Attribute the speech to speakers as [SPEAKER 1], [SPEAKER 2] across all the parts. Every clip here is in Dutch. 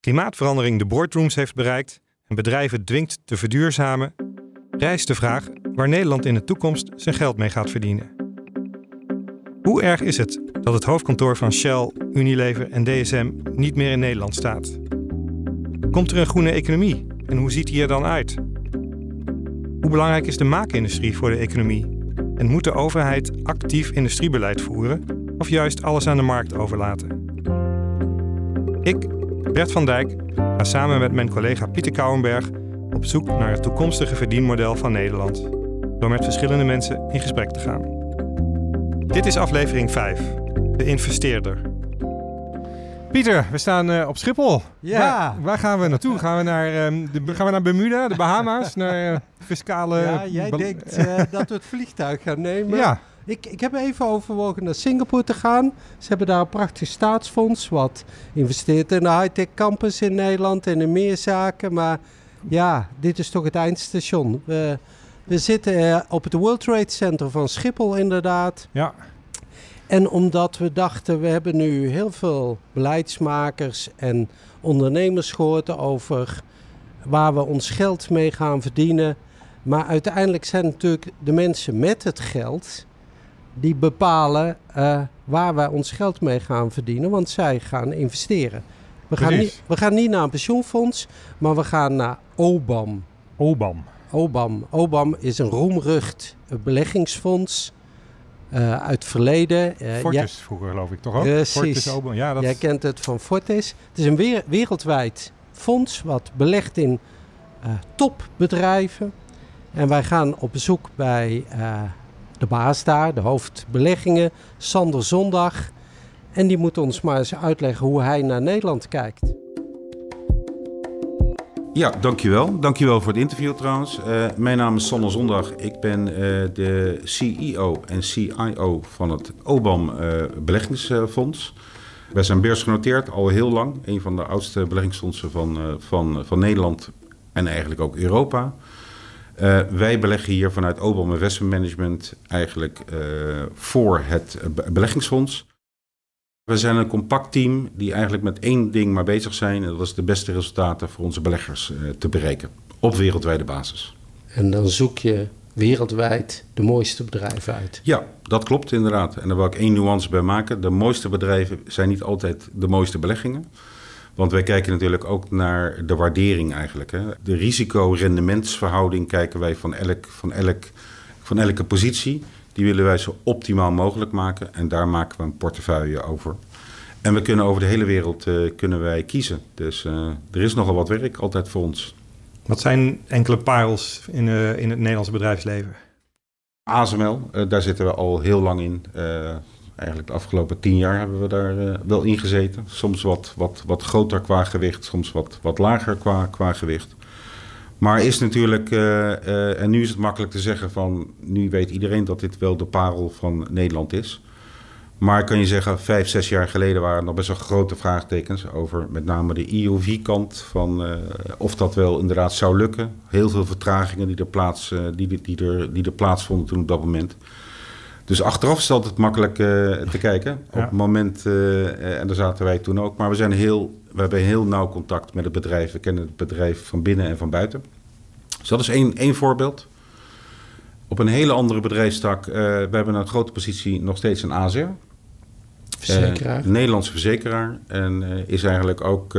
[SPEAKER 1] klimaatverandering de boardrooms heeft bereikt en bedrijven dwingt te verduurzamen, rijst de vraag waar Nederland in de toekomst zijn geld mee gaat verdienen. Hoe erg is het dat het hoofdkantoor van Shell, Unilever en DSM niet meer in Nederland staat? Komt er een groene economie en hoe ziet die er dan uit? Hoe belangrijk is de maakindustrie voor de economie? En moet de overheid actief industriebeleid voeren of juist alles aan de markt overlaten? Ik, Bert van Dijk, ga samen met mijn collega Pieter Kouwenberg op zoek naar het toekomstige verdienmodel van Nederland. Door met verschillende mensen in gesprek te gaan. Dit is aflevering 5, De Investeerder. Pieter, we staan uh, op Schiphol.
[SPEAKER 2] Ja.
[SPEAKER 1] Waar, waar, gaan we naartoe? Gaan we naar, um, de, gaan we naar Bermuda, de Bahama's, naar uh, fiscale...
[SPEAKER 2] Ja, jij denkt uh, dat we het vliegtuig gaan nemen.
[SPEAKER 1] Ja.
[SPEAKER 2] Ik, ik heb even overwogen naar Singapore te gaan. Ze hebben daar een prachtig staatsfonds wat investeert in de high-tech campus in Nederland en in meer zaken. Maar ja, dit is toch het eindstation. We, we zitten op het World Trade Center van Schiphol inderdaad.
[SPEAKER 1] Ja.
[SPEAKER 2] En omdat we dachten, we hebben nu heel veel beleidsmakers en ondernemers gehoord over waar we ons geld mee gaan verdienen. Maar uiteindelijk zijn het natuurlijk de mensen met het geld die bepalen uh, waar wij ons geld mee gaan verdienen, want zij gaan investeren. We gaan, niet, we gaan niet naar een pensioenfonds, maar we gaan naar OBAM.
[SPEAKER 1] OBAM.
[SPEAKER 2] OBAM. OBAM is een roemrucht beleggingsfonds. Uh, uit het verleden.
[SPEAKER 1] Uh, Fortis ja, vroeger geloof ik toch ook?
[SPEAKER 2] Precies.
[SPEAKER 1] Fortis, Obon. Ja, dat...
[SPEAKER 2] Jij kent het van Fortis. Het is een weer, wereldwijd fonds wat belegt in topbedrijven. En wij gaan op bezoek bij de baas daar, de hoofdbeleggingen, Sander Zondag. En die moet ons maar eens uitleggen hoe hij naar Nederland kijkt.
[SPEAKER 3] Ja, dankjewel. Dankjewel voor het interview trouwens. Uh, mijn naam is Sander Zondag. Ik ben uh, de CEO en CIO van het OBAM uh, Beleggingsfonds. Wij zijn beursgenoteerd al heel lang. Een van de oudste beleggingsfondsen van, van, van Nederland en eigenlijk ook Europa. Wij beleggen hier vanuit OBAM Investment Management eigenlijk voor het beleggingsfonds. We zijn een compact team die eigenlijk met één ding maar bezig zijn. En dat is de beste resultaten voor onze beleggers uh, te bereiken. Op wereldwijde basis.
[SPEAKER 2] En dan zoek je wereldwijd de mooiste bedrijven uit.
[SPEAKER 3] Ja, dat klopt inderdaad. En daar wil ik één nuance bij maken. De mooiste bedrijven zijn niet altijd de mooiste beleggingen. Want wij kijken natuurlijk ook naar de waardering eigenlijk. Hè. De risico-rendementsverhouding kijken wij van, elk, van, elk, van elke positie. Die willen wij zo optimaal mogelijk maken en daar maken we een portefeuille over. En we kunnen over de hele wereld uh, kunnen wij kiezen. Dus uh, er is nogal wat werk altijd voor ons.
[SPEAKER 1] Wat zijn enkele parels in, uh, in het Nederlandse bedrijfsleven?
[SPEAKER 3] ASML, daar zitten we al heel lang in. Eigenlijk de afgelopen tien jaar hebben we daar wel in gezeten. Soms wat, wat, wat groter qua gewicht, soms wat, wat lager qua, qua gewicht. Maar is natuurlijk, uh, uh, en nu is het makkelijk te zeggen van, nu weet iedereen dat dit wel de parel van Nederland is. Maar kan je zeggen, vijf, zes jaar geleden waren er nog best wel grote vraagtekens over met name de IOV-kant van of dat wel inderdaad zou lukken. Heel veel vertragingen die er, plaats, die, die, er, die er plaatsvonden toen op dat moment. Dus achteraf is het altijd makkelijk te kijken. Ja. Op het moment, en daar zaten wij toen ook, maar we zijn heel we hebben heel nauw contact met het bedrijf. We kennen het bedrijf van binnen en van buiten. Dus dat is één, één voorbeeld. Op een hele andere bedrijfstak, uh, we hebben een grote positie nog steeds een ASR.
[SPEAKER 2] Verzekeraar.
[SPEAKER 3] Een Nederlandse verzekeraar. En is eigenlijk ook,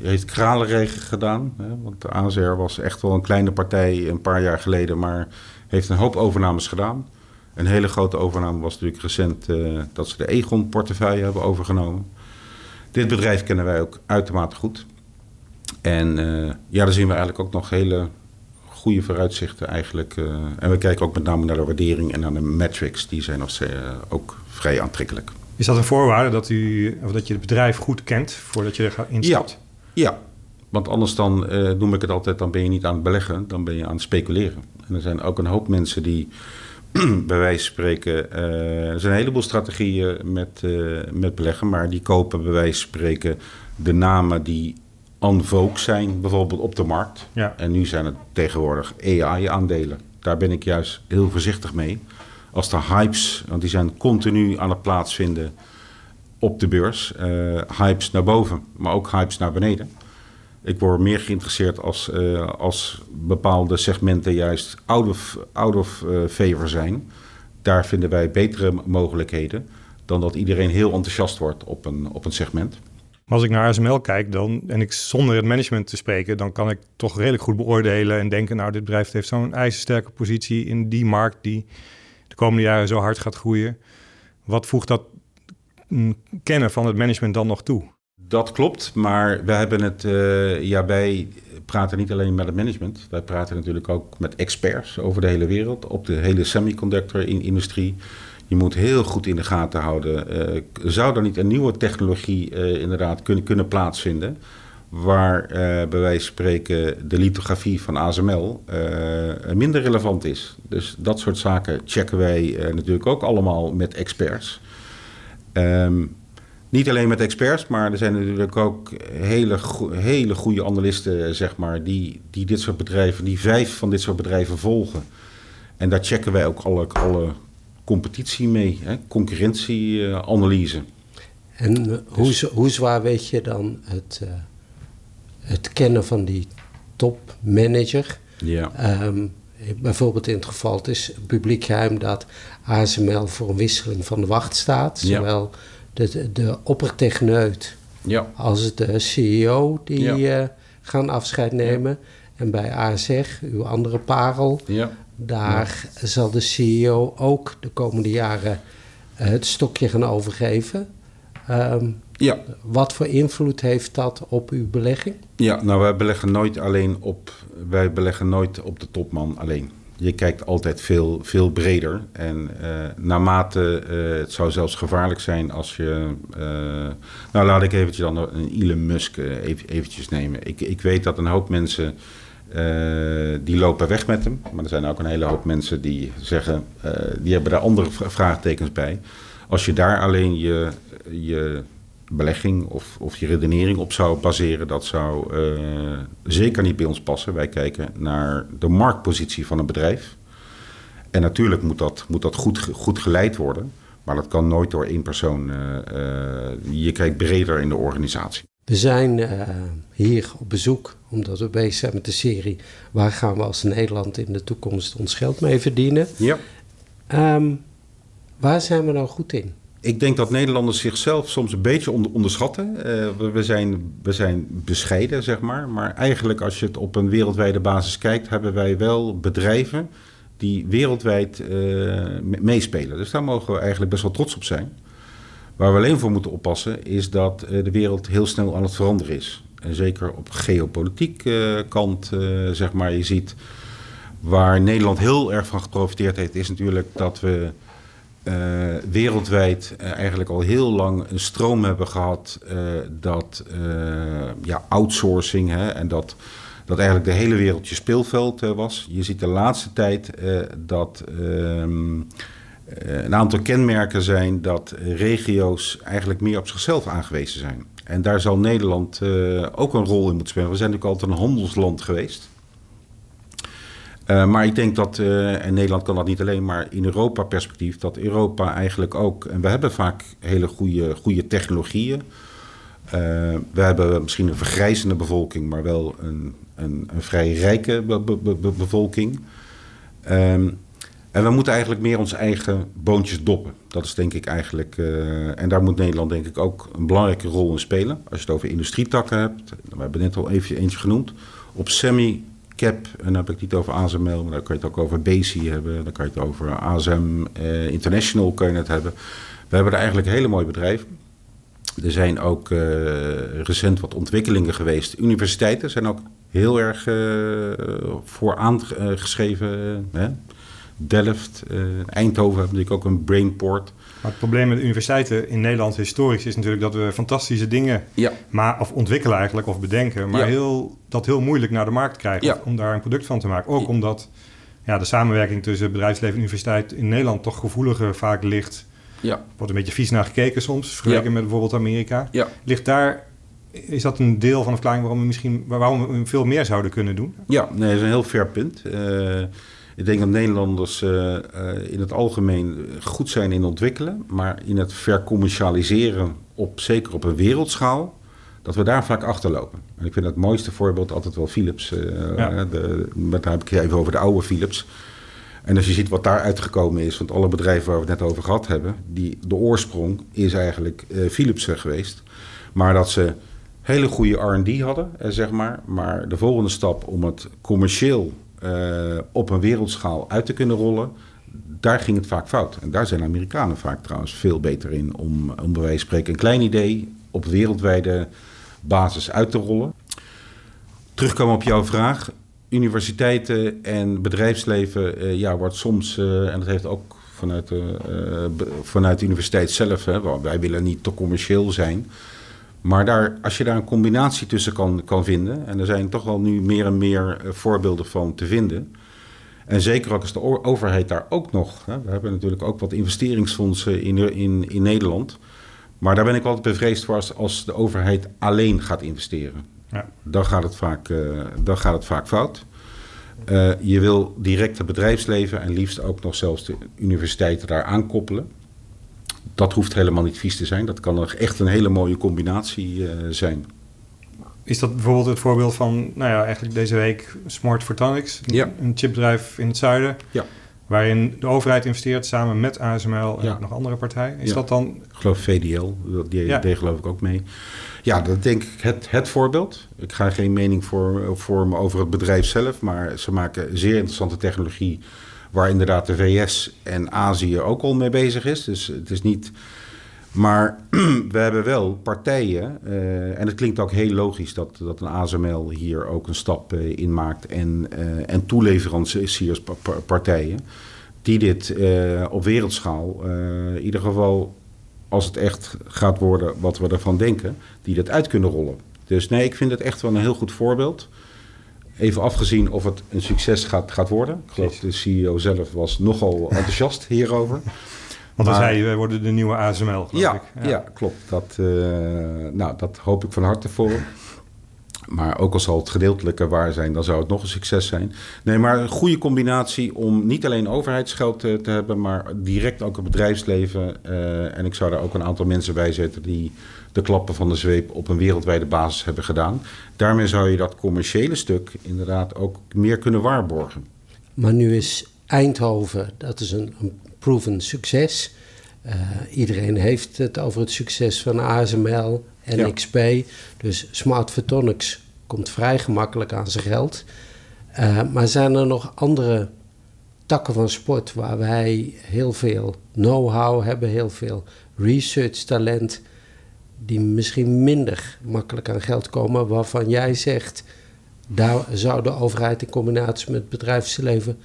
[SPEAKER 3] heeft kralenregen gedaan. Hè, want de ASR was echt wel een kleine partij een paar jaar geleden, maar heeft een hoop overnames gedaan. Een hele grote overname was natuurlijk recent dat ze de Egon-portefeuille hebben overgenomen. Dit bedrijf kennen wij ook uitermate goed. En uh, ja, daar zien we eigenlijk ook nog hele goede vooruitzichten eigenlijk. Uh, en we kijken ook met name naar de waardering en naar de metrics. Die zijn nog uh, ook vrij aantrekkelijk.
[SPEAKER 1] Is dat een voorwaarde dat, u, of dat je het bedrijf goed kent voordat je er gaat instapt?
[SPEAKER 3] Ja, ja. Want anders dan noem ik het altijd, dan ben je niet aan het beleggen, dan ben je aan het speculeren. En er zijn ook een hoop mensen die bij wijze van spreken, er zijn een heleboel strategieën met, met beleggen, maar die kopen bij wijze van spreken de namen die vogue zijn, bijvoorbeeld op de markt. Ja. En nu zijn het tegenwoordig AI-aandelen. Daar ben ik juist heel voorzichtig mee. Als de hypes, want die zijn continu aan het plaatsvinden op de beurs. Uh, hypes naar boven, maar ook hypes naar beneden. Ik word meer geïnteresseerd als, uh, als bepaalde segmenten juist out of, out of uh, favor zijn. Daar vinden wij betere mogelijkheden dan dat iedereen heel enthousiast wordt op een, op een segment.
[SPEAKER 1] Maar als ik naar ASML kijk dan, en ik zonder het management te spreken, dan kan ik toch redelijk goed beoordelen en denken, nou, dit bedrijf heeft zo'n ijzersterke positie in die markt die de komende jaren zo hard gaat groeien. Wat voegt dat mm, kennen van het management dan nog toe?
[SPEAKER 3] Dat klopt, maar we hebben het, uh, ja, wij praten niet alleen met het management. Wij praten natuurlijk ook met experts over de hele wereld, op de hele semiconductor-industrie. Je moet heel goed in de gaten houden. Uh, zou er niet een nieuwe technologie uh, inderdaad kunnen, kunnen plaatsvinden? Waar uh, bij wijze van spreken de lithografie van ASML minder relevant is. Dus dat soort zaken checken wij natuurlijk ook allemaal met experts. Um, niet alleen met experts, maar er zijn natuurlijk ook hele, hele goede analisten, zeg maar, die, die dit soort bedrijven, die vijf van dit soort bedrijven volgen. En daar checken wij ook alle, alle competitie mee, hè? concurrentieanalyse.
[SPEAKER 2] En eh, hoe, dus- hoe zwaar weet je dan het, uh, het kennen van die topmanager? Ja. Um, bijvoorbeeld in het geval, het is publiek geheim dat ASML voor een wisseling van de wacht staat. Zowel de, de oppertechneut ja. als de CEO die ja. uh, gaan afscheid nemen. En bij ASR, uw andere parel, ja. Daar zal de CEO ook de komende jaren eh, het stokje gaan overgeven. Um, ja. Wat voor invloed heeft dat op uw belegging?
[SPEAKER 3] Ja, nou wij beleggen nooit alleen op, wij beleggen nooit op de topman alleen. Je kijkt altijd veel, veel breder. En uh, naarmate uh, het zou zelfs gevaarlijk zijn als je. Uh, nou, laat ik eventjes dan een Elon Musk even, eventjes nemen. Ik, ik weet dat een hoop mensen die lopen weg met hem. Maar er zijn ook een hele hoop mensen die zeggen, die hebben daar andere vraagtekens bij. Als je daar alleen je, je belegging of, of je redenering op zou baseren, dat zou uh, zeker niet bij ons passen. Wij kijken naar de marktpositie van een bedrijf. En natuurlijk moet dat, moet dat goed, goed geleid worden. Maar dat kan nooit door één persoon. je kijkt breder in de organisatie.
[SPEAKER 2] We zijn hier op bezoek omdat we bezig zijn met de serie Waar gaan we als Nederland in de toekomst ons geld mee verdienen? Ja. Um, waar zijn we nou goed in?
[SPEAKER 3] Ik denk dat Nederlanders zichzelf soms een beetje onderschatten. Uh, we, zijn, we zijn bescheiden, zeg maar. Maar eigenlijk als je het op een wereldwijde basis kijkt, hebben wij wel bedrijven die wereldwijd uh, meespelen. Dus daar mogen we eigenlijk best wel trots op zijn. Waar we alleen voor moeten oppassen is dat uh, de wereld heel snel aan het veranderen is. En zeker op geopolitiek kant, zeg maar, je ziet waar Nederland heel erg van geprofiteerd heeft, is natuurlijk dat we wereldwijd eigenlijk al heel lang een stroom hebben gehad dat ja, outsourcing hè, en dat, dat eigenlijk de hele wereld je speelveld was. Je ziet de laatste tijd dat ehm, een aantal kenmerken zijn dat regio's eigenlijk meer op zichzelf aangewezen zijn. En daar zal Nederland ook een rol in moeten spelen. We zijn natuurlijk altijd een handelsland geweest. Uh, maar ik denk dat, en Nederland kan dat niet alleen, maar in Europa perspectief, dat Europa eigenlijk ook, en we hebben vaak hele goede, goede technologieën. we hebben misschien een vergrijzende bevolking, maar wel een, een, een vrij rijke be, be, be, bevolking. Um, en we moeten eigenlijk meer onze eigen boontjes doppen. Dat is denk ik eigenlijk. Uh, en daar moet Nederland denk ik ook een belangrijke rol in spelen. Als je het over industrietakken hebt. We hebben net al even eentje genoemd. Op semi-cap, en dan heb ik niet over ASML, maar dan kan je het ook over BC hebben. Dan kan je het over ASM uh, International kan je het hebben. We hebben er eigenlijk hele mooie bedrijven. Er zijn ook uh, recent wat ontwikkelingen geweest. Universiteiten zijn ook heel erg voor aangeschreven. Delft, uh, Eindhoven hebben natuurlijk ook een brainport.
[SPEAKER 1] Maar het probleem met universiteiten in Nederland historisch is natuurlijk dat we fantastische dingen
[SPEAKER 4] Ja,
[SPEAKER 1] maar, of ontwikkelen eigenlijk of bedenken, maar
[SPEAKER 4] Ja.
[SPEAKER 1] heel, dat heel moeilijk naar de markt krijgen
[SPEAKER 4] Ja.
[SPEAKER 1] om daar een product van te maken. Ook
[SPEAKER 4] Ja.
[SPEAKER 1] omdat ja, de samenwerking tussen bedrijfsleven en universiteit in Nederland toch gevoeliger vaak ligt.
[SPEAKER 4] ja,
[SPEAKER 1] Wordt een beetje vies naar gekeken soms, vergeleken
[SPEAKER 4] Ja.
[SPEAKER 1] met bijvoorbeeld Amerika.
[SPEAKER 4] ja.
[SPEAKER 1] Ligt daar, is dat een deel van de verklaring waarom we misschien waarom we veel meer zouden kunnen doen?
[SPEAKER 3] Ja, nee, dat is een heel fair punt. Eh, ik denk dat Nederlanders eh, eh, in het algemeen goed zijn in ontwikkelen, maar in het vercommercialiseren, op, zeker op een wereldschaal, dat we daar vaak achterlopen. En ik vind het mooiste voorbeeld altijd wel Philips. eh,
[SPEAKER 1] Ja.
[SPEAKER 3] de, met, daar heb ik even over de oude Philips. En als je ziet wat daar uitgekomen is, want alle bedrijven waar we het net over gehad hebben, die, de oorsprong is eigenlijk Philips geweest. Maar dat ze hele goede R&D hadden, eh, zeg maar. Maar de volgende stap om het commercieel eh, op een wereldschaal uit te kunnen rollen, daar ging het vaak fout. En daar zijn Amerikanen vaak trouwens veel beter in om, om bij wijze van spreken een klein idee op wereldwijde basis uit te rollen. Terugkomen op jouw vraag. Universiteiten en bedrijfsleven, eh, ja, wordt soms, eh, en dat heeft ook vanuit de, vanuit de universiteit zelf, hè, wij willen niet te commercieel zijn. Maar daar, als je daar een combinatie tussen kan, kan vinden, en er zijn toch wel nu meer en meer eh, voorbeelden van te vinden. En zeker ook als de overheid daar ook nog, hè, we hebben natuurlijk ook wat investeringsfondsen in, in, in Nederland. Maar daar ben ik altijd bevreesd voor als, als de overheid alleen gaat investeren.
[SPEAKER 1] Ja.
[SPEAKER 3] Dan, gaat het vaak, eh, dan gaat het vaak fout. Eh, je wil direct het bedrijfsleven en liefst ook nog zelfs de universiteiten daar aankoppelen. Dat hoeft helemaal niet vies te zijn. Dat kan echt een hele mooie combinatie eh, zijn.
[SPEAKER 1] Is dat bijvoorbeeld het voorbeeld van, nou ja, eigenlijk deze week Smart Photonics, een-
[SPEAKER 3] Ja.
[SPEAKER 1] een chipbedrijf in het zuiden,
[SPEAKER 3] Ja.
[SPEAKER 1] waarin de overheid investeert samen met ASML en
[SPEAKER 3] Ja.
[SPEAKER 1] nog andere partijen. Is dat dan,
[SPEAKER 3] Ik geloof VDL, die
[SPEAKER 1] Ja.
[SPEAKER 3] deed geloof ik ook mee. Ja, dat denk ik het, het voorbeeld. Ik ga geen mening voor, vormen over het bedrijf zelf, maar ze maken zeer interessante technologie waar inderdaad de VS en Azië ook al mee bezig is. Dus het is niet... Maar we hebben wel partijen, eh, en het klinkt ook heel logisch dat, dat een ASML hier ook een stap eh, in maakt en, eh en toeleverancierspartijen, die dit op wereldschaal, in ieder geval als het echt gaat worden wat we ervan denken, die dat uit kunnen rollen. Dus nee, ik vind het echt wel een heel goed voorbeeld. Even afgezien of het een succes gaat, gaat worden. Ik geloof de CEO zelf was nogal enthousiast hierover.
[SPEAKER 1] want dan zei je, wij worden de nieuwe ASML, geloof
[SPEAKER 3] Ja,
[SPEAKER 1] ik.
[SPEAKER 3] ja. klopt. Dat, eh, nou, dat hoop ik van harte voor. Maar ook al zal het gedeeltelijke waar zijn, dan zou het nog een succes zijn. Nee, maar een goede combinatie om niet alleen overheidsgeld te, te hebben, maar direct ook het bedrijfsleven. eh, en ik zou daar ook een aantal mensen bij zetten die de klappen van de zweep op een wereldwijde basis hebben gedaan. Daarmee zou je dat commerciële stuk inderdaad ook meer kunnen waarborgen.
[SPEAKER 2] Maar nu is Eindhoven, dat is een, een proven succes. Eh, iedereen heeft het over het succes van ASML, NXP. Dus Smart Photonics komt vrij gemakkelijk aan zijn geld. Eh, maar zijn er nog andere takken van sport waar wij heel veel know-how hebben, heel veel research talent, die misschien minder makkelijk aan geld komen, waarvan jij zegt, daar zou de overheid in combinatie met het bedrijfsleven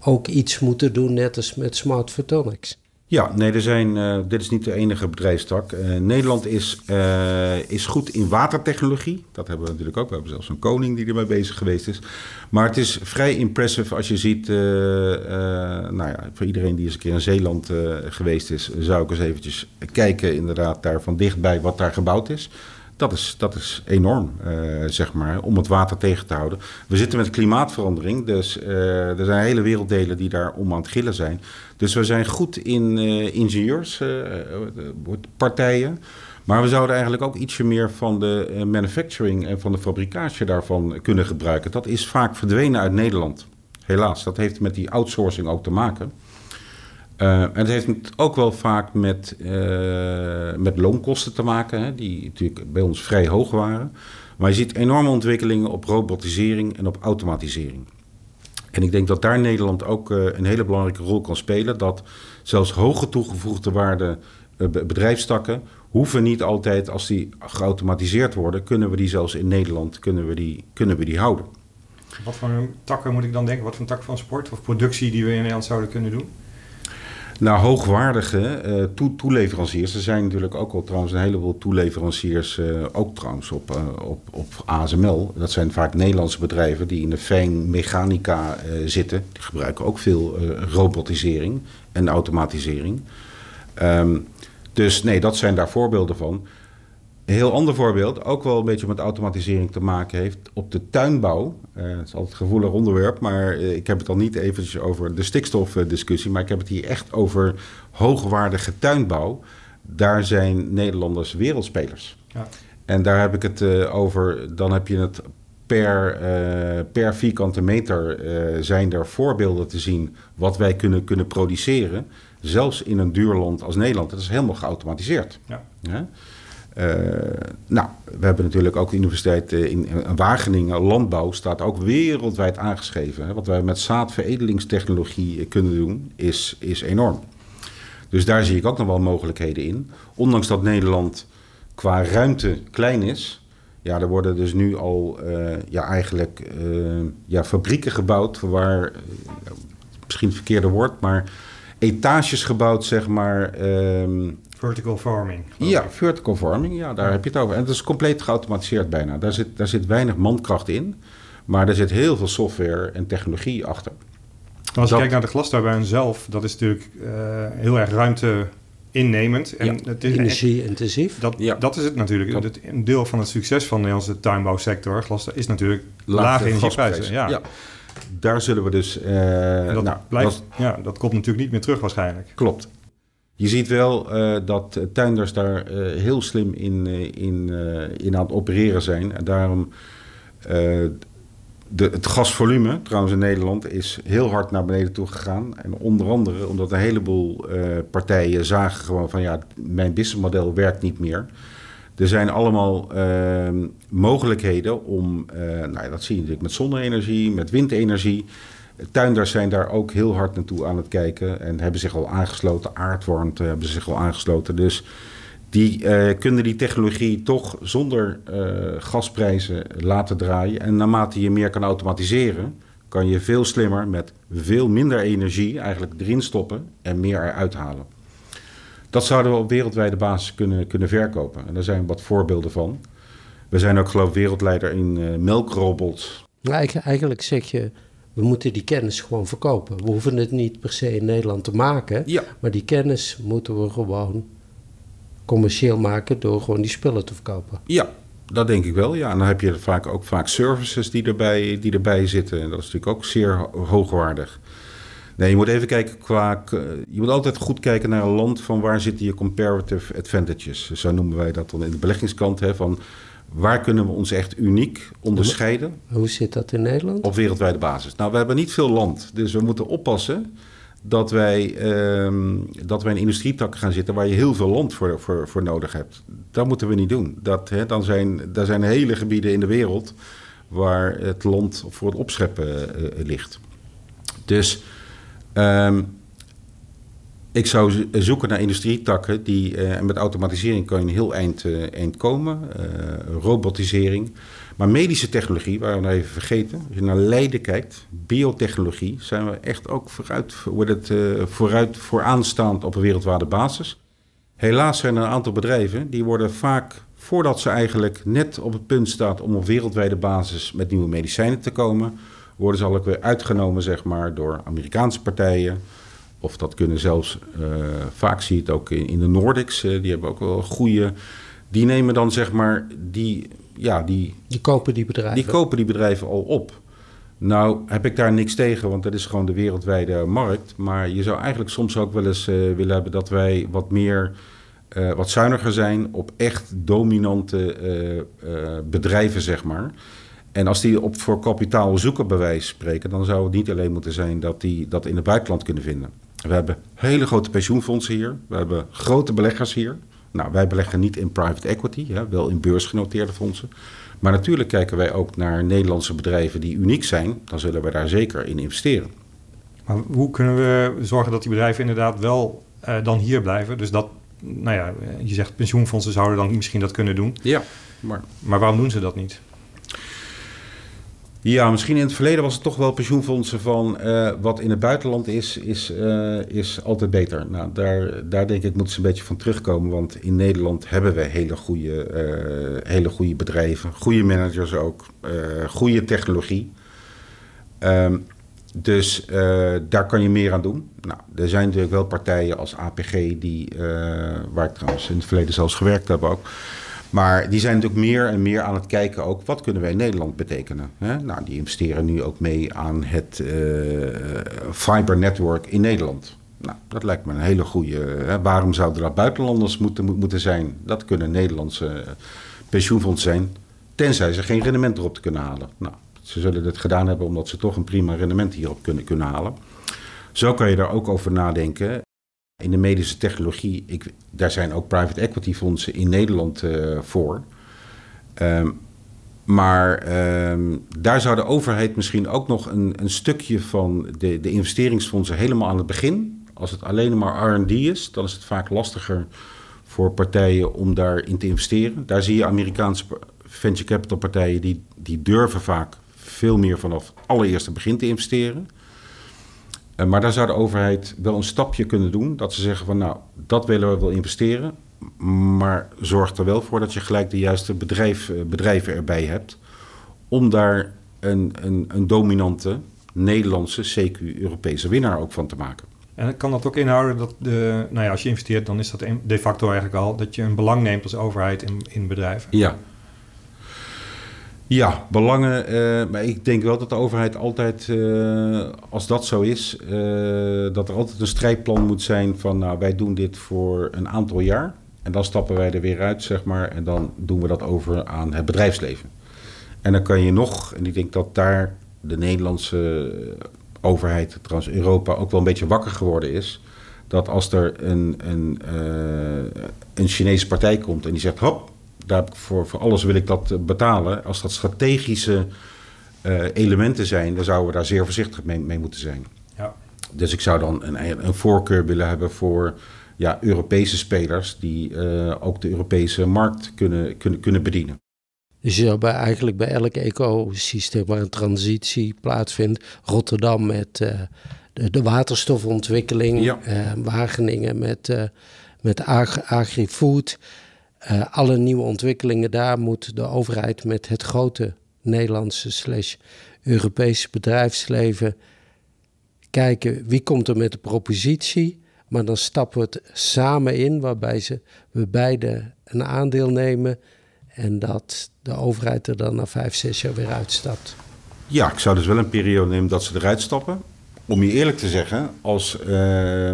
[SPEAKER 2] ook iets moeten doen, net als met Smart Photonics.
[SPEAKER 3] Ja, nee, er zijn, eh, dit is niet de enige bedrijfstak. Eh, Nederland is, eh, is goed in watertechnologie. Dat hebben we natuurlijk ook. We hebben zelfs een koning die ermee bezig geweest is. Maar het is vrij impressive als je ziet... nou ja, voor iedereen die eens een keer in Zeeland geweest is... zou ik eens eventjes kijken inderdaad daar van dichtbij wat daar gebouwd is. Dat is, dat is enorm, eh, zeg maar, om het water tegen te houden. We zitten met klimaatverandering, dus eh, er zijn hele werelddelen die daar om aan het gillen zijn. Dus we zijn goed in eh ingenieurspartijen. maar we zouden eigenlijk ook ietsje meer van de manufacturing en van de fabricage daarvan kunnen gebruiken. Dat is vaak verdwenen uit Nederland. Helaas, dat heeft met die outsourcing ook te maken. Uh, en het heeft ook wel vaak met, uh, met loonkosten te maken, hè, die natuurlijk bij ons vrij hoog waren. Maar je ziet enorme ontwikkelingen op robotisering en op automatisering. En ik denk dat daar Nederland ook uh, een hele belangrijke rol kan spelen. Dat zelfs hoge toegevoegde waarde bedrijfstakken hoeven niet altijd, als die geautomatiseerd worden, kunnen we die zelfs in Nederland kunnen we die, kunnen we die houden.
[SPEAKER 1] Wat voor takken moet ik dan denken? Wat voor tak van sport of productie die we in Nederland zouden kunnen doen?
[SPEAKER 3] Nou, hoogwaardige uh, toeleveranciers. Er zijn natuurlijk ook al trouwens een heleboel toeleveranciers, uh, ook trouwens op, uh, op, op ASML. Dat zijn vaak Nederlandse bedrijven die in de fijn mechanica zitten. Die gebruiken ook veel robotisering en automatisering. Um, dus nee, dat zijn daar voorbeelden van. Een heel ander voorbeeld, ook wel een beetje met automatisering te maken heeft, op de tuinbouw. Uh, het is altijd een gevoelig onderwerp, maar uh, ik heb het al niet eventjes over de stikstofdiscussie, maar ik heb het hier echt over hoogwaardige tuinbouw. Daar zijn Nederlanders wereldspelers. Ja. En daar heb ik het uh, over, dan heb je het per, per vierkante meter zijn er voorbeelden te zien wat wij kunnen, kunnen produceren. Zelfs in een duur land als Nederland. Dat is helemaal geautomatiseerd. Ja. ja? Uh, nou, we hebben natuurlijk ook de universiteit eh, in Wageningen, landbouw, staat ook wereldwijd aangeschreven. Wat wij met zaadveredelingstechnologie eh, kunnen doen, is, is enorm. Dus daar zie ik ook nog wel mogelijkheden in. Ondanks dat Nederland qua ruimte klein is, ja, er worden dus nu al ja, eigenlijk ja, fabrieken gebouwd waar, misschien het verkeerde woord, maar etages gebouwd, zeg maar.
[SPEAKER 1] Vertical farming.
[SPEAKER 3] Ja, vertical farming, ja, daar heb je het over. En het is compleet geautomatiseerd bijna. Daar zit, daar zit weinig mankracht in, maar er zit heel veel software en technologie achter.
[SPEAKER 1] Als je kijkt naar de glasturbijn zelf, dat is natuurlijk uh, heel erg ruimte innemend.
[SPEAKER 2] En het is energie-intensief.
[SPEAKER 1] Dat, ja. dat is het natuurlijk. Dat. Een deel van het succes van de Nederlandse tuinbouwsector, glas, is natuurlijk lage, lage energieprijzen. Ja. ja
[SPEAKER 3] daar zullen we dus. Uh,
[SPEAKER 1] dat, nou, blijft, ja, dat komt natuurlijk niet meer terug waarschijnlijk.
[SPEAKER 3] Klopt. Je ziet wel uh, dat tuinders daar uh, heel slim in, in, in aan het opereren zijn. En daarom de, het gasvolume, trouwens in Nederland, is heel hard naar beneden toe gegaan. En onder andere omdat een heleboel partijen zagen gewoon van ja, mijn businessmodel werkt niet meer. Er zijn allemaal uh, mogelijkheden om, nou, dat zie je natuurlijk met zonne-energie, met windenergie. Tuinders zijn daar ook heel hard naartoe aan het kijken en hebben zich al aangesloten. Aardwarmte hebben zich al aangesloten. Dus die uh, kunnen die technologie toch zonder gasprijzen laten draaien. En naarmate je meer kan automatiseren, kan je veel slimmer met veel minder energie eigenlijk erin stoppen en meer eruit halen. Dat zouden we op wereldwijde basis kunnen, kunnen verkopen. En daar zijn wat voorbeelden van. We zijn ook geloof ik wereldleider in uh, melkrobots.
[SPEAKER 2] eigenlijk zeg je, we moeten die kennis gewoon verkopen. We hoeven het niet per se in Nederland te maken. Ja. Maar die kennis moeten we gewoon commercieel maken door gewoon die spullen te verkopen.
[SPEAKER 3] Ja, dat denk ik wel. Ja, en dan heb je vaak ook vaak services die erbij, die erbij zitten. En dat is natuurlijk ook zeer hoogwaardig. Nee, je moet even kijken qua. Je moet altijd goed kijken naar een land van waar zitten je comparative advantages. Zo noemen wij dat dan in de beleggingskant. Hè, van waar kunnen we ons echt uniek onderscheiden?
[SPEAKER 2] Hoe zit dat in Nederland?
[SPEAKER 3] Op wereldwijde basis. Nou, we hebben niet veel land. Dus we moeten oppassen dat wij, um, dat wij in industrietakken gaan zitten waar je heel veel land voor, voor, voor nodig hebt. Dat moeten we niet doen. Dat, hè, dan zijn, er zijn hele gebieden in de wereld waar het land voor het opscheppen uh, ligt. Dus Um, ik zou zoeken naar industrietakken die, uh, met automatisering kan je een heel eind, uh, eind komen. Uh, robotisering. Maar medische technologie, waar we nou even vergeten. Als je naar Leiden kijkt, biotechnologie, zijn we echt ook vooruit, wordt het, vooruit vooraanstaand op een wereldwijde basis. Helaas zijn er een aantal bedrijven die worden vaak, voordat ze eigenlijk net op het punt staan om op wereldwijde basis met nieuwe medicijnen te komen, worden ze al weer uitgenomen zeg maar, door Amerikaanse partijen. Of dat kunnen zelfs, uh, vaak zie je het ook in, in de Nordics, uh, die hebben ook wel goede. Die nemen dan zeg maar, die, ja, die.
[SPEAKER 2] Die kopen die bedrijven.
[SPEAKER 3] Die kopen die bedrijven al op. Nou heb ik daar niks tegen, want dat is gewoon de wereldwijde markt. Maar je zou eigenlijk soms ook wel eens uh, willen hebben dat wij wat meer. Uh, wat zuiniger zijn op echt dominante uh, bedrijven, zeg maar. En als die op voor kapitaal zoeken bewijs spreken, dan zou het niet alleen moeten zijn dat die dat in het buitenland kunnen vinden. We hebben hele grote pensioenfondsen hier. We hebben grote beleggers hier. Nou, wij beleggen niet in private equity, hè, wel in beursgenoteerde fondsen. Maar natuurlijk kijken wij ook naar Nederlandse bedrijven die uniek zijn. Dan zullen we daar zeker in investeren.
[SPEAKER 1] Maar hoe kunnen we zorgen dat die bedrijven inderdaad wel uh, dan hier blijven? Dus dat, nou ja, je zegt pensioenfondsen zouden dan misschien dat kunnen doen.
[SPEAKER 3] Ja,
[SPEAKER 1] maar, maar waarom doen ze dat niet?
[SPEAKER 3] Ja, misschien in het verleden was het toch wel pensioenfondsen van uh, wat in het buitenland is, is, uh, is altijd beter. Nou, daar, daar denk ik moeten ze een beetje van terugkomen. Want in Nederland hebben we hele goede, uh, hele goede bedrijven, goede managers ook, goede technologie. Um, dus daar kan je meer aan doen. Nou, er zijn natuurlijk wel partijen als APG, die, waar ik trouwens in het verleden zelfs gewerkt heb ook maar die zijn natuurlijk meer en meer aan het kijken ook... wat kunnen wij in Nederland betekenen? Hè? Nou, die investeren nu ook mee aan het uh, fiber network in Nederland. Nou, dat lijkt me een hele goede... Hè? Waarom zouden dat buitenlanders moeten, moeten zijn? Dat kunnen Nederlandse pensioenfondsen zijn... tenzij ze geen rendement erop te kunnen halen. Nou, ze zullen dit gedaan hebben omdat ze toch een prima rendement hierop kunnen, kunnen halen. Zo kan je daar ook over nadenken. In de medische technologie, ik, daar zijn ook private equity fondsen in Nederland uh, voor. Um, maar um, daar zou de overheid misschien ook nog een, een stukje van de, de investeringsfondsen helemaal aan het begin. Als het alleen maar RD is, dan is het vaak lastiger voor partijen om daarin te investeren. Daar zie je Amerikaanse venture capital partijen die, die durven vaak veel meer vanaf het allereerste begin te investeren. Uh, maar daar zou de overheid wel een stapje kunnen doen. Dat ze zeggen van nou, dat willen we wel investeren. Maar zorg er wel voor dat je gelijk de juiste bedrijf, uh, bedrijven erbij hebt. Om daar een, een, een dominante Nederlandse, CQ-Europese winnaar ook van te maken.
[SPEAKER 1] En kan dat ook inhouden dat de, nou ja, als je investeert, dan is dat de facto eigenlijk al dat je een belang neemt als overheid in, in bedrijven?
[SPEAKER 3] Ja, ja, belangen. Uh, maar ik denk wel dat de overheid altijd, uh, als dat zo is, uh, dat er altijd een strijdplan moet zijn van, nou, wij doen dit voor een aantal jaar. En dan stappen wij er weer uit, zeg maar. En dan doen we dat over aan het bedrijfsleven. En dan kan je nog, en ik denk dat daar de Nederlandse overheid, trouwens Europa, ook wel een beetje wakker geworden is. Dat als er een, een, een Chinese partij komt en die zegt, hop, daar voor, voor alles wil ik dat eh, betalen. Als dat strategische uh, elementen zijn, dan zouden we daar zeer voorzichtig mee, mee moeten zijn. Ja. Dus ik zou dan een, een voorkeur willen hebben voor ja, Europese spelers die uh, ook de Europese markt kunnen, kunnen, kunnen bedienen.
[SPEAKER 2] Dus je zou bij, eigenlijk bij elk ecosysteem waar een transitie plaatsvindt, Rotterdam met uh, de, de, waterstofontwikkeling, ja. Wageningen met, met ag agri-food, uh, alle nieuwe ontwikkelingen daar moet de overheid met het grote Nederlandse slash Europese bedrijfsleven kijken wie komt er met de propositie. Maar dan stappen we het samen in, waarbij ze, we beide een aandeel nemen. En dat de overheid er dan na vijf, zes jaar weer uitstapt.
[SPEAKER 3] Ja, ik zou dus wel een periode nemen dat ze eruit stappen. Om je eerlijk te zeggen, als uh,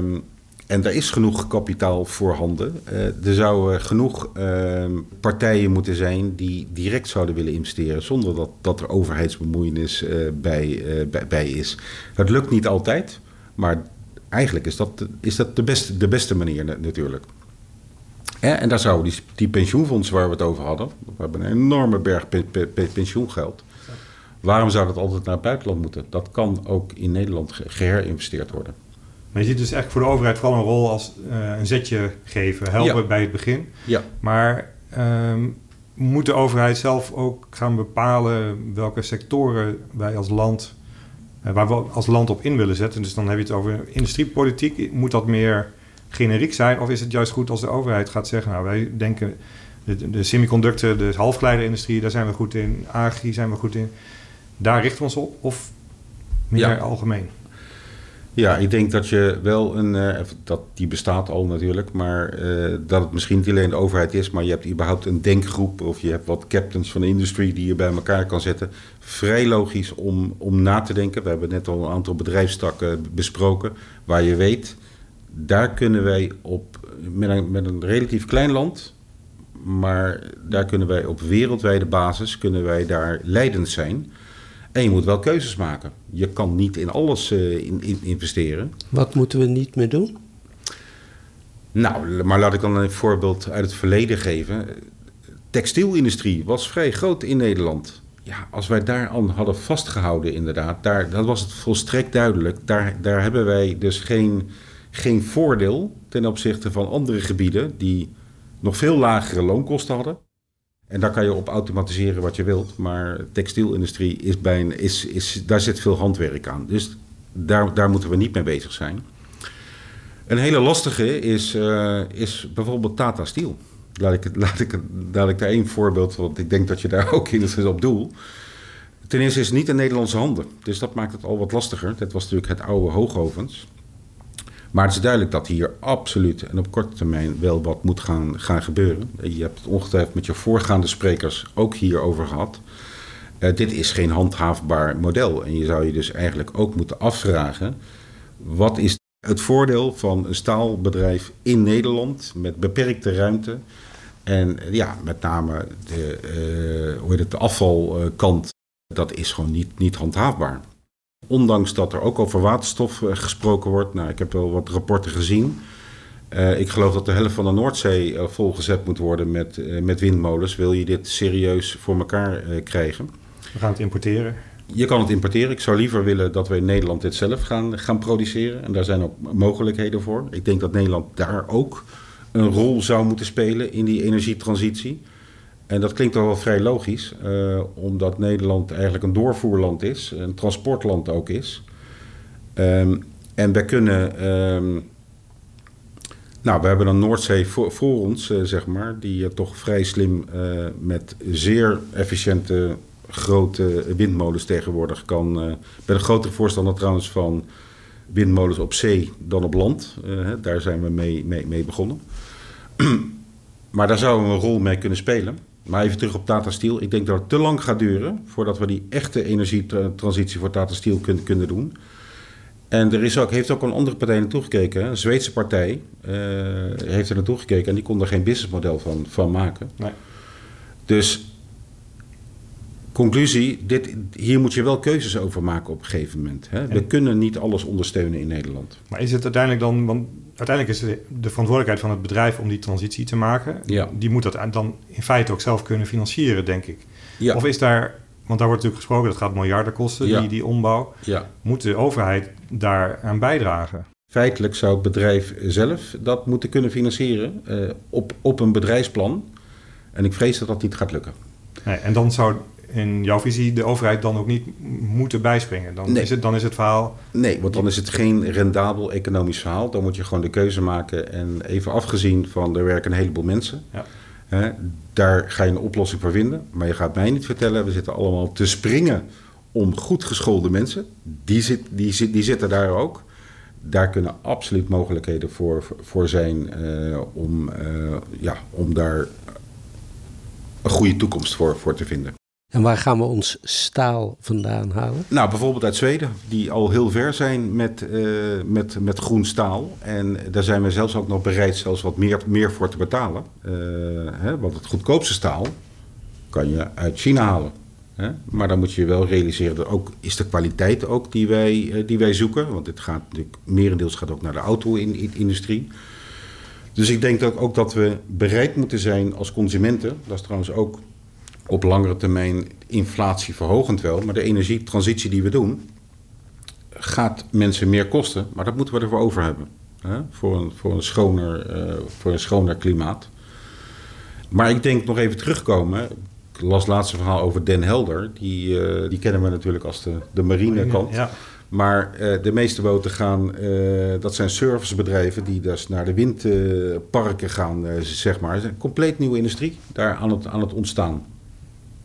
[SPEAKER 3] en daar is genoeg kapitaal voorhanden. Uh, er zouden genoeg uh, partijen moeten zijn die direct zouden willen investeren zonder dat, dat er overheidsbemoeienis uh, bij, bij, is. Het lukt niet altijd, maar eigenlijk is dat, is dat de, beste, de beste manier natuurlijk. en daar zouden die, die pensioenfondsen waar we het over hadden, we hebben een enorme berg pe, pe, pe, pensioengeld. Waarom zou dat altijd naar het buitenland moeten? Dat kan ook in Nederland geherinvesteerd worden.
[SPEAKER 1] Maar je ziet dus echt voor de overheid vooral een rol als uh, een zetje geven, helpen bij het begin.
[SPEAKER 3] Ja.
[SPEAKER 1] Maar um, moet de overheid zelf ook gaan bepalen welke sectoren wij als land, uh, waar we als land op in willen zetten? Dus dan heb je het over industriepolitiek. Moet dat meer generiek zijn? Of is het juist goed als de overheid gaat zeggen, nou wij denken de, de semiconducten, de halfgeleiderindustrie, daar zijn we goed in. Agri zijn we goed in. Daar richten we ons op? Of meer ja. algemeen?
[SPEAKER 3] Ja, ik denk dat je wel een. Uh, dat, die bestaat al natuurlijk, maar uh, dat het misschien niet alleen de overheid is, maar je hebt überhaupt een denkgroep of je hebt wat captains van de industrie die je bij elkaar kan zetten. Vrij logisch om, om na te denken. We hebben net al een aantal bedrijfstakken besproken waar je weet, daar kunnen wij op. Met een, met een relatief klein land, maar daar kunnen wij op wereldwijde basis kunnen wij daar leidend zijn. En je moet wel keuzes maken. Je kan niet in alles uh, in, in investeren.
[SPEAKER 2] Wat moeten we niet meer doen?
[SPEAKER 3] Nou, maar laat ik dan een voorbeeld uit het verleden geven. Textielindustrie was vrij groot in Nederland. Ja, als wij daar aan hadden vastgehouden, inderdaad, daar, dat was het volstrekt duidelijk. Daar, daar hebben wij dus geen, geen voordeel ten opzichte van andere gebieden die nog veel lagere loonkosten hadden En daar kan je op automatiseren wat je wilt. Maar textielindustrie is is, is, daar zit veel handwerk aan. Dus daar, daar moeten we niet mee bezig zijn. Een hele lastige is, uh, is bijvoorbeeld Tata Steel. Laat ik, laat, ik, daar één voorbeeld, want ik denk dat je daar ook in op doel. Ten eerste is het niet in Nederlandse handen. Dus dat maakt het al wat lastiger. Dat was natuurlijk het oude hoogovens. Maar het is duidelijk dat hier absoluut en op korte termijn wel wat moet gaan, gaan gebeuren. Je hebt het ongetwijfeld met je voorgaande sprekers ook hierover gehad. Uh, dit is geen handhaafbaar model. En je zou je dus eigenlijk ook moeten afvragen: wat is het voordeel van een staalbedrijf in Nederland met beperkte ruimte? En ja, met name de, uh, hoe heet het, de afvalkant, dat is gewoon niet, niet handhaafbaar. Ondanks dat er ook over waterstof eh, gesproken wordt. Nou, ik heb wel wat rapporten gezien. Uh, ik geloof dat de helft van de Noordzee uh, volgezet moet worden met, uh, met windmolens. Wil je dit serieus voor elkaar krijgen?
[SPEAKER 1] We gaan het importeren.
[SPEAKER 3] Je kan het importeren. Ik zou liever willen dat we in Nederland dit zelf gaan, gaan produceren. En daar zijn ook mogelijkheden voor. Ik denk dat Nederland daar ook een rol zou moeten spelen in die energietransitie. En dat klinkt toch wel vrij logisch, uh, omdat Nederland eigenlijk een doorvoerland is, een transportland ook is. Um, en wij kunnen. Um, nou, we hebben dan Noordzee voor, ons, uh, zeg maar, die uh, toch vrij slim met zeer efficiënte grote windmolens tegenwoordig kan. Ik ben een grotere voorstander trouwens van windmolens op zee dan op land. daar zijn we mee, mee begonnen. maar daar zouden we een rol mee kunnen spelen. Maar even terug op Tata Steel. Ik denk dat het te lang gaat duren voordat we die echte energietransitie voor Tata Steel kunnen, kunnen doen. En er is ook, heeft ook een andere partij naartoe gekeken. Een Zweedse partij uh, heeft er naartoe gekeken en die kon er geen businessmodel van, van maken. Nee. Dus conclusie, dit, hier moet je wel keuzes over maken op een gegeven moment. Hè? We kunnen niet alles ondersteunen in Nederland.
[SPEAKER 1] Maar is het uiteindelijk dan, want uiteindelijk is de verantwoordelijkheid van het bedrijf om die transitie te maken.
[SPEAKER 3] Ja.
[SPEAKER 1] Die moet dat dan in feite ook zelf kunnen financieren, denk ik. Ja. Of is daar, want daar wordt natuurlijk gesproken, dat gaat miljarden kosten, ja. die, die ombouw. Moet de overheid daar aan bijdragen?
[SPEAKER 3] Feitelijk zou het bedrijf zelf dat moeten kunnen financieren uh, op, op een bedrijfsplan. En ik vrees dat dat niet gaat lukken.
[SPEAKER 1] Nee, en dan zou in jouw visie de overheid dan ook niet moeten bijspringen? Dan,
[SPEAKER 3] nee.
[SPEAKER 1] is, het, dan is het verhaal...
[SPEAKER 3] Nee, want dan is het geen rendabel economisch verhaal. Dan moet je gewoon de keuze maken. En even afgezien van, er werken een heleboel mensen.
[SPEAKER 1] Ja.
[SPEAKER 3] Hè, daar ga je een oplossing voor vinden. Maar je gaat mij niet vertellen, we zitten allemaal te springen om goed geschoolde mensen. Die, zit, die, zit, die zitten daar ook. Daar kunnen absoluut mogelijkheden voor, voor zijn uh, om, uh, ja, om daar een goede toekomst voor, voor te vinden.
[SPEAKER 2] En waar gaan we ons staal vandaan halen?
[SPEAKER 3] Nou, bijvoorbeeld uit Zweden, die al heel ver zijn met, uh, met, met groen staal. En daar zijn we zelfs ook nog bereid zelfs wat meer, meer voor te betalen. Uh, hè, want het goedkoopste staal kan je uit China halen. Hè? Maar dan moet je wel realiseren dat ook is de kwaliteit ook die wij, uh, die wij zoeken. Want dit gaat natuurlijk, merendeels gaat ook naar de auto-industrie. Dus ik denk ook, ook dat we bereid moeten zijn als consumenten. Dat is trouwens ook op langere termijn inflatieverhogend wel. Maar de energietransitie die we doen, gaat mensen meer kosten. Maar dat moeten we ervoor over hebben. Hè? Voor, een, voor, een schoner, uh, voor een schoner klimaat. Maar ik denk nog even terugkomen. Ik las het laatste verhaal over Den Helder. Die, uh, die kennen we natuurlijk als de, de marinekant.
[SPEAKER 1] Ja.
[SPEAKER 3] Maar uh, de meeste boten gaan, uh, dat zijn servicebedrijven die dus naar de windparken gaan, zeg maar. Het is een compleet nieuwe industrie daar aan het, aan het ontstaan.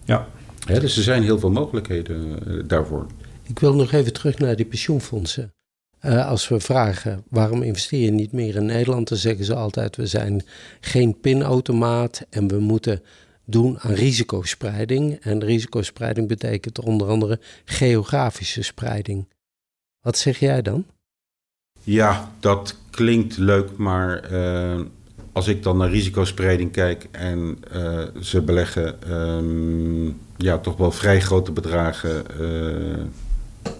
[SPEAKER 1] Ja.
[SPEAKER 3] ja. Dus er zijn heel veel mogelijkheden daarvoor.
[SPEAKER 2] Ik wil nog even terug naar die pensioenfondsen. als we vragen waarom investeer je niet meer in Nederland, dan zeggen ze altijd: we zijn geen pinautomaat en we moeten doen aan risicospreiding. En risicospreiding betekent onder andere geografische spreiding. Wat zeg jij dan?
[SPEAKER 3] Ja, dat klinkt leuk, maar uh, als ik dan naar risicospreiding kijk en uh, ze beleggen uh, ja, toch wel vrij grote bedragen uh,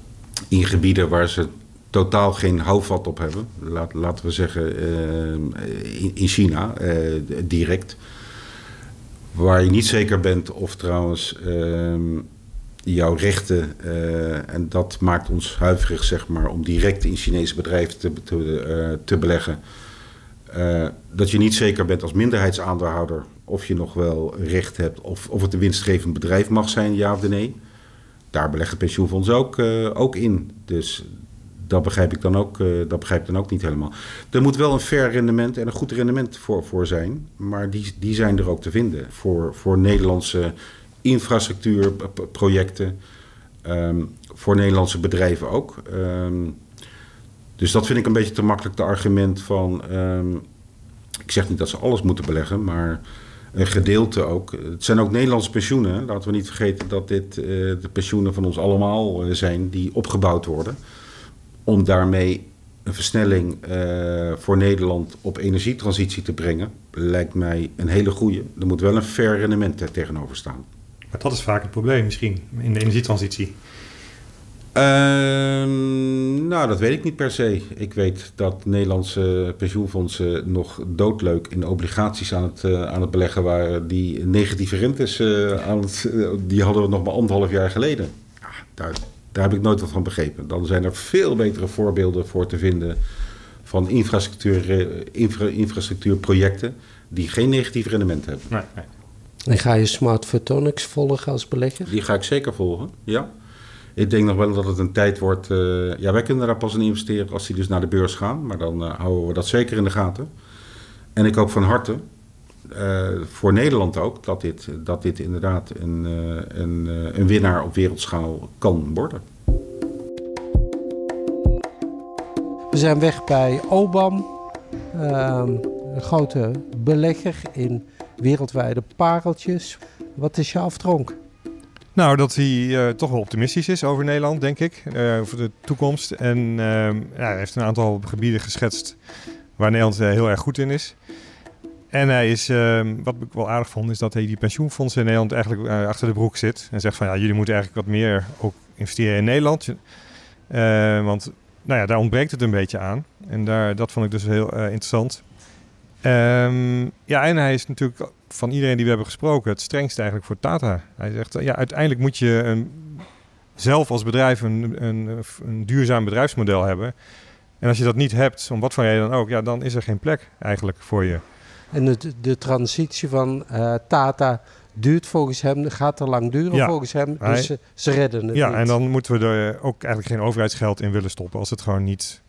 [SPEAKER 3] in gebieden waar ze totaal geen houvast op hebben, laat, laten we zeggen in, in, China direct, waar je niet zeker bent of trouwens ehm, jouw rechten. En dat maakt ons huiverig, zeg maar, om direct in Chinese bedrijven te, te beleggen. Uh, dat je niet zeker bent als minderheidsaandeelhouder of je nog wel recht hebt of, of het een winstgevend bedrijf mag zijn, ja of nee. Daar belegt het pensioenfonds ook, uh, ook in. Dus dat begrijp ik dan ook, uh, dat begrijp ik dan ook niet helemaal. Er moet wel een fair rendement en een goed rendement voor, voor zijn. Maar die, die zijn er ook te vinden voor, voor Nederlandse infrastructuurprojecten. Um, voor Nederlandse bedrijven ook. Um, dus dat vind ik een beetje te makkelijk de argument van. Um, ik zeg niet dat ze alles moeten beleggen, maar een gedeelte ook. Het zijn ook Nederlandse pensioenen. Laten we niet vergeten dat dit uh, de pensioenen van ons allemaal uh, zijn die opgebouwd worden. Om daarmee een versnelling uh, voor Nederland op energietransitie te brengen, lijkt mij een hele goede. Er moet wel een fair rendement tegenover staan.
[SPEAKER 1] Maar dat is vaak het probleem misschien in de energietransitie.
[SPEAKER 3] Uh, nou, dat weet ik niet per se. Ik weet dat Nederlandse pensioenfondsen nog doodleuk in obligaties aan het, uh, aan het beleggen waren. Die negatieve rentes uh, aan het, die hadden we nog maar anderhalf jaar geleden. Ja, daar, daar heb ik nooit wat van begrepen. Dan zijn er veel betere voorbeelden voor te vinden van infrastructuur, infra, infrastructuurprojecten die geen negatief rendement hebben.
[SPEAKER 1] Nee, nee.
[SPEAKER 2] En ga je Smart Photonics volgen als belegger?
[SPEAKER 3] Die ga ik zeker volgen, ja. Ik denk nog wel dat het een tijd wordt. Uh, ja, wij kunnen daar pas in investeren als die dus naar de beurs gaan. Maar dan uh, houden we dat zeker in de gaten. En ik hoop van harte, uh, voor Nederland ook, dat dit, dat dit inderdaad een, een, een winnaar op wereldschaal kan worden.
[SPEAKER 2] We zijn weg bij OBAM, ehm, een grote belegger in wereldwijde pareltjes. Wat is je aftronk?
[SPEAKER 1] Nou, dat hij uh, toch wel optimistisch is over Nederland, denk ik. Uh, over de toekomst. En uh, ja, hij heeft een aantal gebieden geschetst waar Nederland heel erg goed in is. En hij is, ehm, wat ik wel aardig vond, is dat hij die pensioenfondsen in Nederland eigenlijk achter de broek zit. En zegt van ja, jullie moeten eigenlijk wat meer ook investeren in Nederland. want nou ja, daar ontbreekt het een beetje aan. En daar, dat vond ik dus heel interessant. Um, ja, en hij is natuurlijk van iedereen die we hebben gesproken het strengste eigenlijk voor Tata. Hij zegt, ja, uiteindelijk moet je een, zelf als bedrijf een, een, een, duurzaam bedrijfsmodel hebben. En als je dat niet hebt, om wat voor reden dan ook, ja, dan is er geen plek eigenlijk voor je.
[SPEAKER 2] En de, de transitie van uh, Tata duurt volgens hem, gaat er lang duren
[SPEAKER 1] ja,
[SPEAKER 2] volgens hem. Dus ze, ze, redden het
[SPEAKER 1] Ja,
[SPEAKER 2] niet.
[SPEAKER 1] en dan moeten we er ook eigenlijk geen overheidsgeld in willen stoppen als het gewoon niet,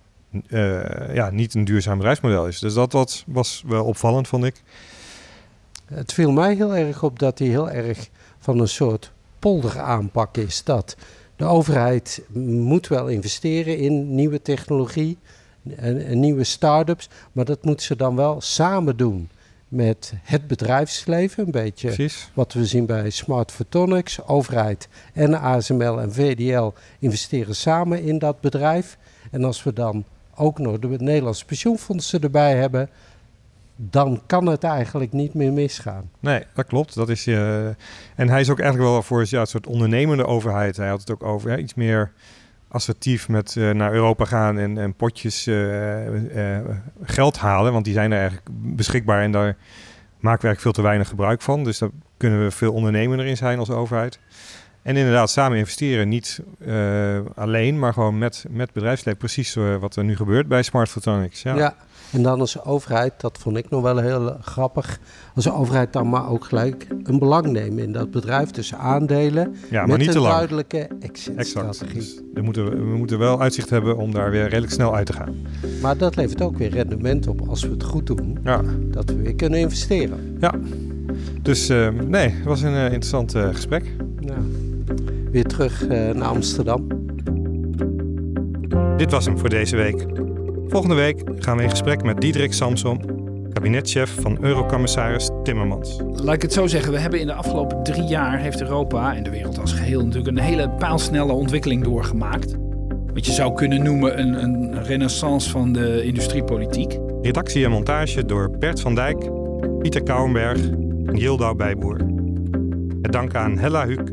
[SPEAKER 1] ja, niet een duurzaam bedrijfsmodel is. Dus dat, dat was wel opvallend, vond ik.
[SPEAKER 2] Het viel mij heel erg op dat hij heel erg van een soort polderaanpak is. Dat de overheid moet wel investeren in nieuwe technologie en, en nieuwe start-ups, maar dat moet ze dan wel samen doen met het bedrijfsleven. Een beetje
[SPEAKER 1] Precies.
[SPEAKER 2] wat we zien bij Smart Photonics. Overheid en ASML en VDL investeren samen in dat bedrijf. En als we dan ook nog de Nederlandse pensioenfondsen erbij hebben, dan kan het eigenlijk niet meer misgaan.
[SPEAKER 1] Nee, dat klopt. Dat is, uh, en hij is ook eigenlijk wel voor een soort ondernemende overheid. Hij had het ook over ja, iets meer assertief met uh, naar Europa gaan en, en potjes uh, geld halen. Want die zijn er eigenlijk beschikbaar en daar maken we eigenlijk veel te weinig gebruik van. Dus daar kunnen we veel ondernemender in zijn als overheid. En inderdaad, samen investeren. Niet alleen, maar gewoon met, met bedrijfsleven. Precies wat er nu gebeurt bij Smart Photonics. Ja.
[SPEAKER 2] ja. En dan als overheid, dat vond ik nog wel heel grappig, als de overheid dan maar ook gelijk een belang nemen in dat bedrijf. Dus aandelen
[SPEAKER 1] ja, maar
[SPEAKER 2] met
[SPEAKER 1] niet
[SPEAKER 2] een
[SPEAKER 1] te lang.
[SPEAKER 2] duidelijke exit-strategie.
[SPEAKER 1] Dus we, moeten, we moeten wel uitzicht hebben om daar weer redelijk snel uit te gaan.
[SPEAKER 2] Maar dat levert ook weer rendement op als we het goed doen.
[SPEAKER 1] Ja.
[SPEAKER 2] Dat we weer kunnen investeren.
[SPEAKER 1] Ja, dus uh, nee, het was een interessant gesprek.
[SPEAKER 2] Ja. Weer terug naar Amsterdam.
[SPEAKER 1] Dit was hem voor deze week. Volgende week gaan we in gesprek met Diederik Samsom, kabinetchef van Eurocommissaris Timmermans.
[SPEAKER 4] Laat ik het zo zeggen, we hebben in de afgelopen drie jaar heeft Europa en de wereld als geheel natuurlijk een hele paalsnelle ontwikkeling doorgemaakt. Wat je zou kunnen noemen een, een renaissance van de industriepolitiek.
[SPEAKER 1] Redactie en montage door Bert van Dijk, Pieter Kouwenberg en Yildau Bijboer. Met dank aan Hella Huuk,